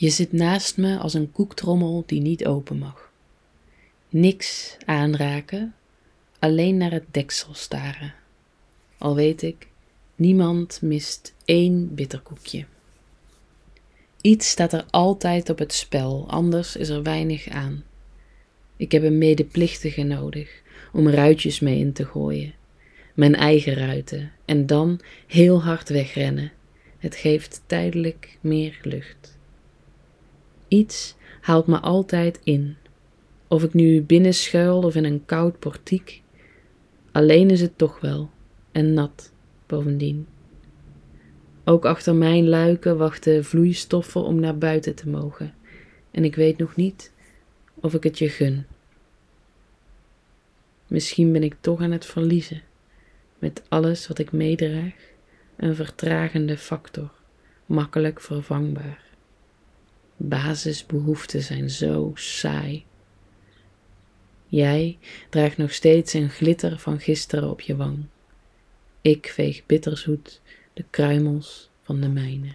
Je zit naast me als een koektrommel die niet open mag. Niks aanraken, alleen naar het deksel staren. Al weet ik, niemand mist één bitterkoekje. Iets staat er altijd op het spel, anders is er weinig aan. Ik heb een medeplichtige nodig om ruitjes mee in te gooien. Mijn eigen ruiten en dan heel hard wegrennen. Het geeft tijdelijk meer lucht. Iets haalt me altijd in. Of ik nu binnen schuil of in een koud portiek. Alleen is het toch wel. En nat bovendien. Ook achter mijn luiken wachten vloeistoffen om naar buiten te mogen. En ik weet nog niet of ik het je gun. Misschien ben ik toch aan het verliezen. Met alles wat ik meedraag, een vertragende factor, makkelijk vervangbaar. Basisbehoeften zijn zo saai. Jij draagt nog steeds een glitter van gisteren op je wang. Ik veeg bitterzoet de kruimels van de mijne.